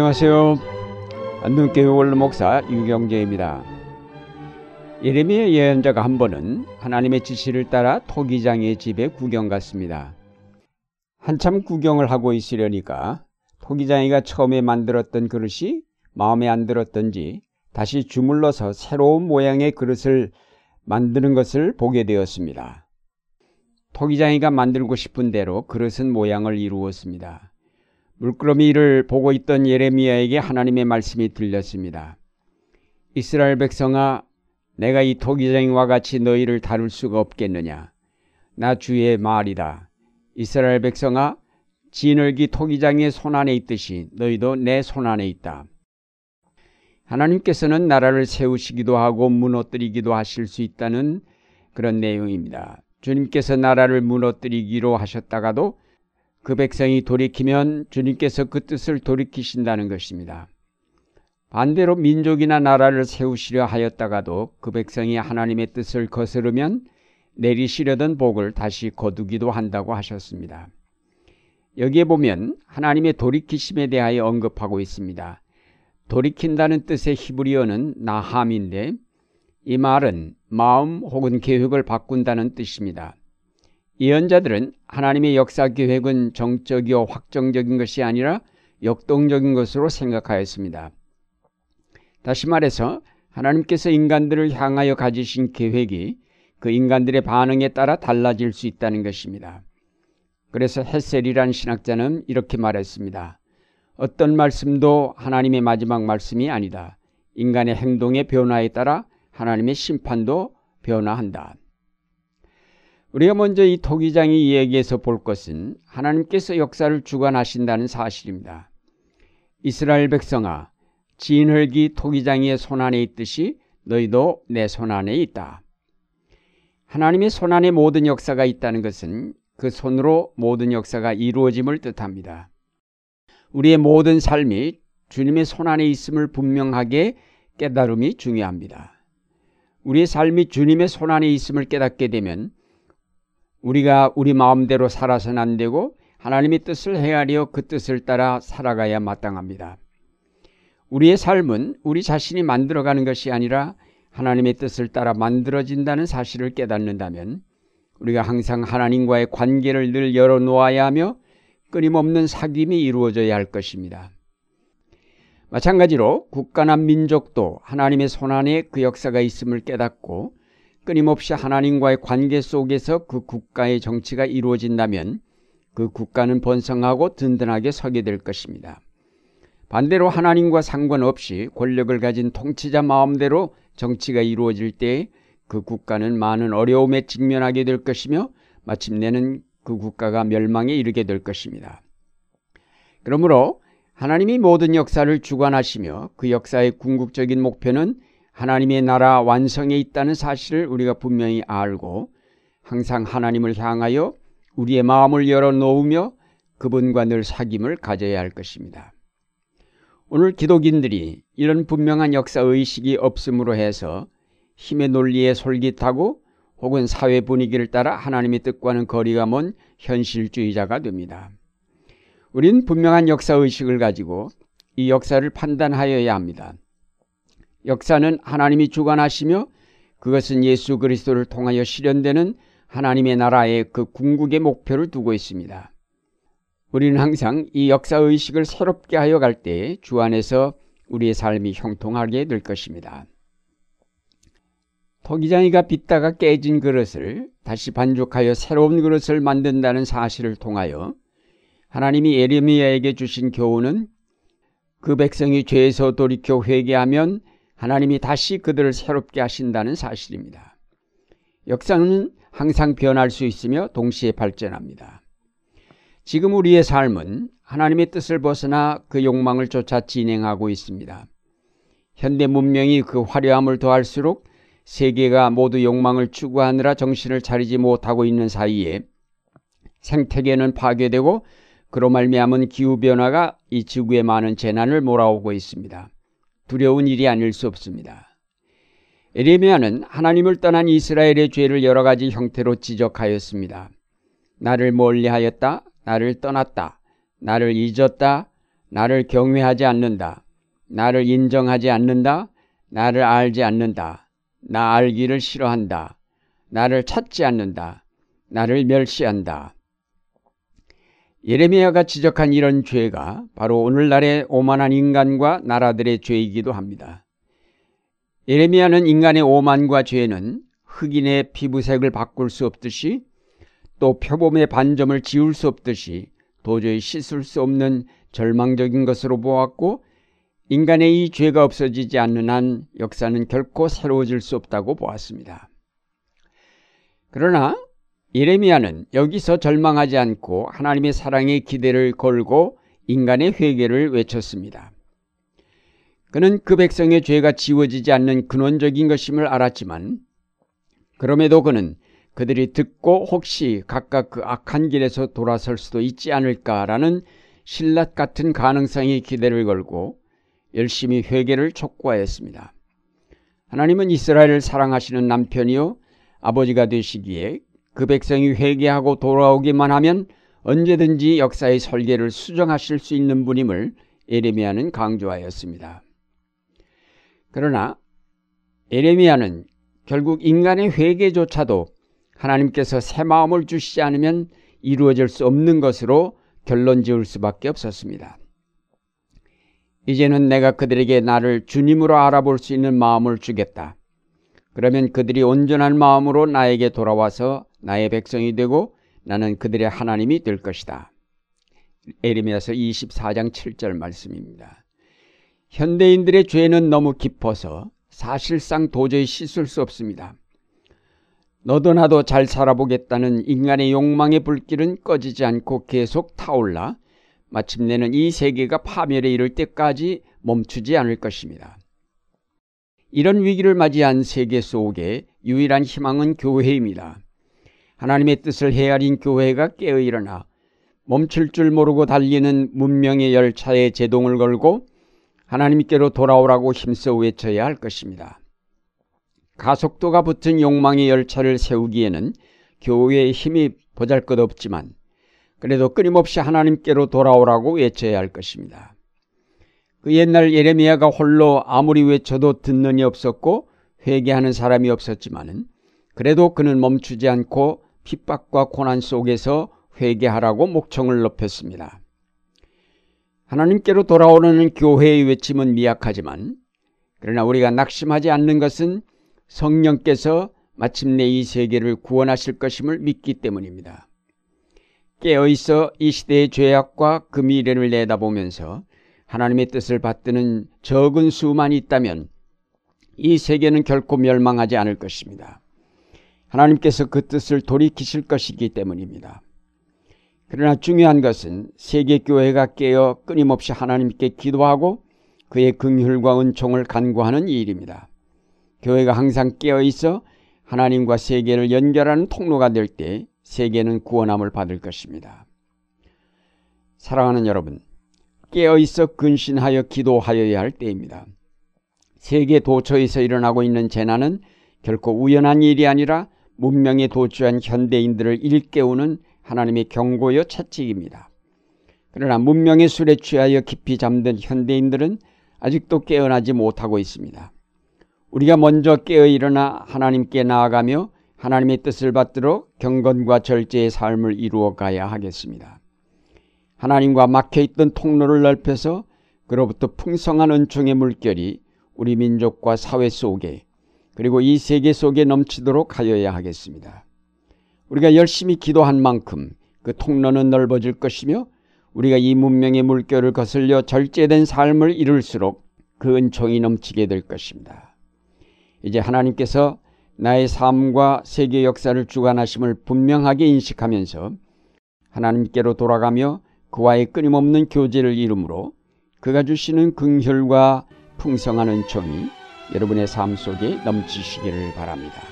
안녕하세요. 안동교회 원로 목사 유경재입니다. 예레미야 예언자가 한 번은 하나님의 지시를 따라 토기장의 집에 구경 갔습니다. 한참 구경을 하고 있으려니까 토기장이가 처음에 만들었던 그릇이 마음에 안 들었던지 다시 주물러서 새로운 모양의 그릇을 만드는 것을 보게 되었습니다. 토기장이가 만들고 싶은 대로 그릇은 모양을 이루었습니다. 물끄러미를 보고 있던 예레미야에게 하나님의 말씀이 들렸습니다. 이스라엘 백성아 내가 이 토기장이와 같이 너희를 다룰 수가 없겠느냐 나 주의 말이다. 이스라엘 백성아 진흙이 토기장의 손안에 있듯이 너희도 내 손안에 있다. 하나님께서는 나라를 세우시기도 하고 무너뜨리기도 하실 수 있다는 그런 내용입니다. 주님께서 나라를 무너뜨리기로 하셨다가도 그 백성이 돌이키면 주님께서 그 뜻을 돌이키신다는 것입니다. 반대로 민족이나 나라를 세우시려 하였다가도 그 백성이 하나님의 뜻을 거스르면 내리시려던 복을 다시 거두기도 한다고 하셨습니다. 여기에 보면 하나님의 돌이키심에 대하여 언급하고 있습니다. 돌이킨다는 뜻의 히브리어는 나함인데 이 말은 마음 혹은 계획을 바꾼다는 뜻입니다. 예언자들은 하나님의 역사 계획은 정적이요 확정적인 것이 아니라 역동적인 것으로 생각하였습니다. 다시 말해서 하나님께서 인간들을 향하여 가지신 계획이 그 인간들의 반응에 따라 달라질 수 있다는 것입니다. 그래서 헤셀이란 신학자는 이렇게 말했습니다. 어떤 말씀도 하나님의 마지막 말씀이 아니다. 인간의 행동의 변화에 따라 하나님의 심판도 변화한다. 우리가 먼저 이 토기장의 이야기에서 볼 것은 하나님께서 역사를 주관하신다는 사실입니다. 이스라엘 백성아, 진흙이 토기장의 손안에 있듯이 너희도 내 손안에 있다. 하나님의 손안에 모든 역사가 있다는 것은 그 손으로 모든 역사가 이루어짐을 뜻합니다. 우리의 모든 삶이 주님의 손안에 있음을 분명하게 깨달음이 중요합니다. 우리의 삶이 주님의 손안에 있음을 깨닫게 되면 우리가 우리 마음대로 살아서는 안 되고 하나님의 뜻을 헤아려 그 뜻을 따라 살아가야 마땅합니다. 우리의 삶은 우리 자신이 만들어가는 것이 아니라 하나님의 뜻을 따라 만들어진다는 사실을 깨닫는다면 우리가 항상 하나님과의 관계를 늘 열어놓아야 하며 끊임없는 사귐이 이루어져야 할 것입니다. 마찬가지로 국가나 민족도 하나님의 손안에 그 역사가 있음을 깨닫고 끊임없이 하나님과의 관계 속에서 그 국가의 정치가 이루어진다면 그 국가는 번성하고 든든하게 서게 될 것입니다. 반대로 하나님과 상관없이 권력을 가진 통치자 마음대로 정치가 이루어질 때 그 국가는 많은 어려움에 직면하게 될 것이며 마침내는 그 국가가 멸망에 이르게 될 것입니다. 그러므로 하나님이 모든 역사를 주관하시며 그 역사의 궁극적인 목표는 하나님의 나라 완성에 있다는 사실을 우리가 분명히 알고 항상 하나님을 향하여 우리의 마음을 열어놓으며 그분과 늘 사귐을 가져야 할 것입니다. 오늘 기독인들이 이런 분명한 역사 의식이 없음으로 해서 힘의 논리에 솔깃하고 혹은 사회 분위기를 따라 하나님의 뜻과는 거리가 먼 현실주의자가 됩니다. 우린 분명한 역사 의식을 가지고 이 역사를 판단하여야 합니다. 역사는 하나님이 주관하시며 그것은 예수 그리스도를 통하여 실현되는 하나님의 나라의 그 궁극의 목표를 두고 있습니다. 우리는 항상 이 역사 의식을 새롭게 하여 갈 때 주 안에서 우리의 삶이 형통하게 될 것입니다. 토기장이가 빗다가 깨진 그릇을 다시 반죽하여 새로운 그릇을 만든다는 사실을 통하여 하나님이 예레미야에게 주신 교훈은 그 백성이 죄에서 돌이켜 회개하면 하나님이 다시 그들을 새롭게 하신다는 사실입니다. 역사는 항상 변할 수 있으며 동시에 발전합니다. 지금 우리의 삶은 하나님의 뜻을 벗어나 그 욕망을 쫓아 진행하고 있습니다. 현대 문명이 그 화려함을 더할수록 세계가 모두 욕망을 추구하느라 정신을 차리지 못하고 있는 사이에 생태계는 파괴되고 그로 말미암은 기후 변화가 이 지구에 많은 재난을 몰아오고 있습니다. 두려운 일이 아닐 수 없습니다. 에레미야는 하나님을 떠난 이스라엘의 죄를 여러 가지 형태로 지적하였습니다. 나를 멀리하였다, 나를 떠났다, 나를 잊었다, 나를 경외하지 않는다. 나를 인정하지 않는다. 나를 알지 않는다. 나 알기를 싫어한다. 나를 찾지 않는다. 나를 멸시한다. 예레미야가 지적한 이런 죄가 바로 오늘날의 오만한 인간과 나라들의 죄이기도 합니다. 예레미야는 인간의 오만과 죄는 흑인의 피부색을 바꿀 수 없듯이 또 표범의 반점을 지울 수 없듯이 도저히 씻을 수 없는 절망적인 것으로 보았고 인간의 이 죄가 없어지지 않는 한 역사는 결코 새로워질 수 없다고 보았습니다. 그러나 예레미야는 여기서 절망하지 않고 하나님의 사랑의 기대를 걸고 인간의 회개를 외쳤습니다. 그는 그 백성의 죄가 지워지지 않는 근원적인 것임을 알았지만 그럼에도 그는 그들이 듣고 혹시 각각 그 악한 길에서 돌아설 수도 있지 않을까라는 신라 같은 가능성의 기대를 걸고 열심히 회개를 촉구하였습니다. 하나님은 이스라엘을 사랑하시는 남편이요 아버지가 되시기에 그 백성이 회개하고 돌아오기만 하면 언제든지 역사의 설계를 수정하실 수 있는 분임을 에레미야는 강조하였습니다. 그러나 에레미야는 결국 인간의 회개조차도 하나님께서 새 마음을 주시지 않으면 이루어질 수 없는 것으로 결론 지을 수밖에 없었습니다. 이제는 내가 그들에게 나를 주님으로 알아볼 수 있는 마음을 주겠다. 그러면 그들이 온전한 마음으로 나에게 돌아와서 나의 백성이 되고 나는 그들의 하나님이 될 것이다. 에리미야서 24장 7절 말씀입니다. 현대인들의 죄는 너무 깊어서 사실상 도저히 씻을 수 없습니다. 너도 나도 잘 살아보겠다는 인간의 욕망의 불길은 꺼지지 않고 계속 타올라 마침내는 이 세계가 파멸에 이를 때까지 멈추지 않을 것입니다. 이런 위기를 맞이한 세계 속에 유일한 희망은 교회입니다. 하나님의 뜻을 헤아린 교회가 깨어 일어나 멈출 줄 모르고 달리는 문명의 열차에 제동을 걸고 하나님께로 돌아오라고 힘써 외쳐야 할 것입니다. 가속도가 붙은 욕망의 열차를 세우기에는 교회의 힘이 보잘 것 없지만 그래도 끊임없이 하나님께로 돌아오라고 외쳐야 할 것입니다. 그 옛날 예레미야가 홀로 아무리 외쳐도 듣는 이 없었고 회개하는 사람이 없었지만은 그래도 그는 멈추지 않고 핍박과 고난 속에서 회개하라고 목청을 높였습니다. 하나님께로 돌아오는 교회의 외침은 미약하지만 그러나 우리가 낙심하지 않는 것은 성령께서 마침내 이 세계를 구원하실 것임을 믿기 때문입니다. 깨어 있어 이 시대의 죄악과 그 미래를 내다보면서 하나님의 뜻을 받드는 적은 수만 있다면 이 세계는 결코 멸망하지 않을 것입니다. 하나님께서 그 뜻을 돌이키실 것이기 때문입니다. 그러나 중요한 것은 세계 교회가 깨어 끊임없이 하나님께 기도하고 그의 긍휼과 은총을 간구하는 일입니다. 교회가 항상 깨어 있어 하나님과 세계를 연결하는 통로가 될 때 세계는 구원함을 받을 것입니다. 사랑하는 여러분, 깨어 있어 근신하여 기도하여야 할 때입니다. 세계 도처에서 일어나고 있는 재난은 결코 우연한 일이 아니라 문명에 도취한 현대인들을 일깨우는 하나님의 경고여 채찍입니다. 그러나 문명의 술에 취하여 깊이 잠든 현대인들은 아직도 깨어나지 못하고 있습니다. 우리가 먼저 깨어 일어나 하나님께 나아가며 하나님의 뜻을 받도록 경건과 절제의 삶을 이루어 가야 하겠습니다. 하나님과 막혀있던 통로를 넓혀서 그로부터 풍성한 은총의 물결이 우리 민족과 사회 속에 그리고 이 세계 속에 넘치도록 하여야 하겠습니다. 우리가 열심히 기도한 만큼 그 통로는 넓어질 것이며 우리가 이 문명의 물결을 거슬려 절제된 삶을 이룰수록 그 은총이 넘치게 될 것입니다. 이제 하나님께서 나의 삶과 세계 역사를 주관하심을 분명하게 인식하면서 하나님께로 돌아가며 그와의 끊임없는 교제를 이루므로 그가 주시는 긍휼과 풍성한 은총이 여러분의 삶 속에 넘치시기를 바랍니다.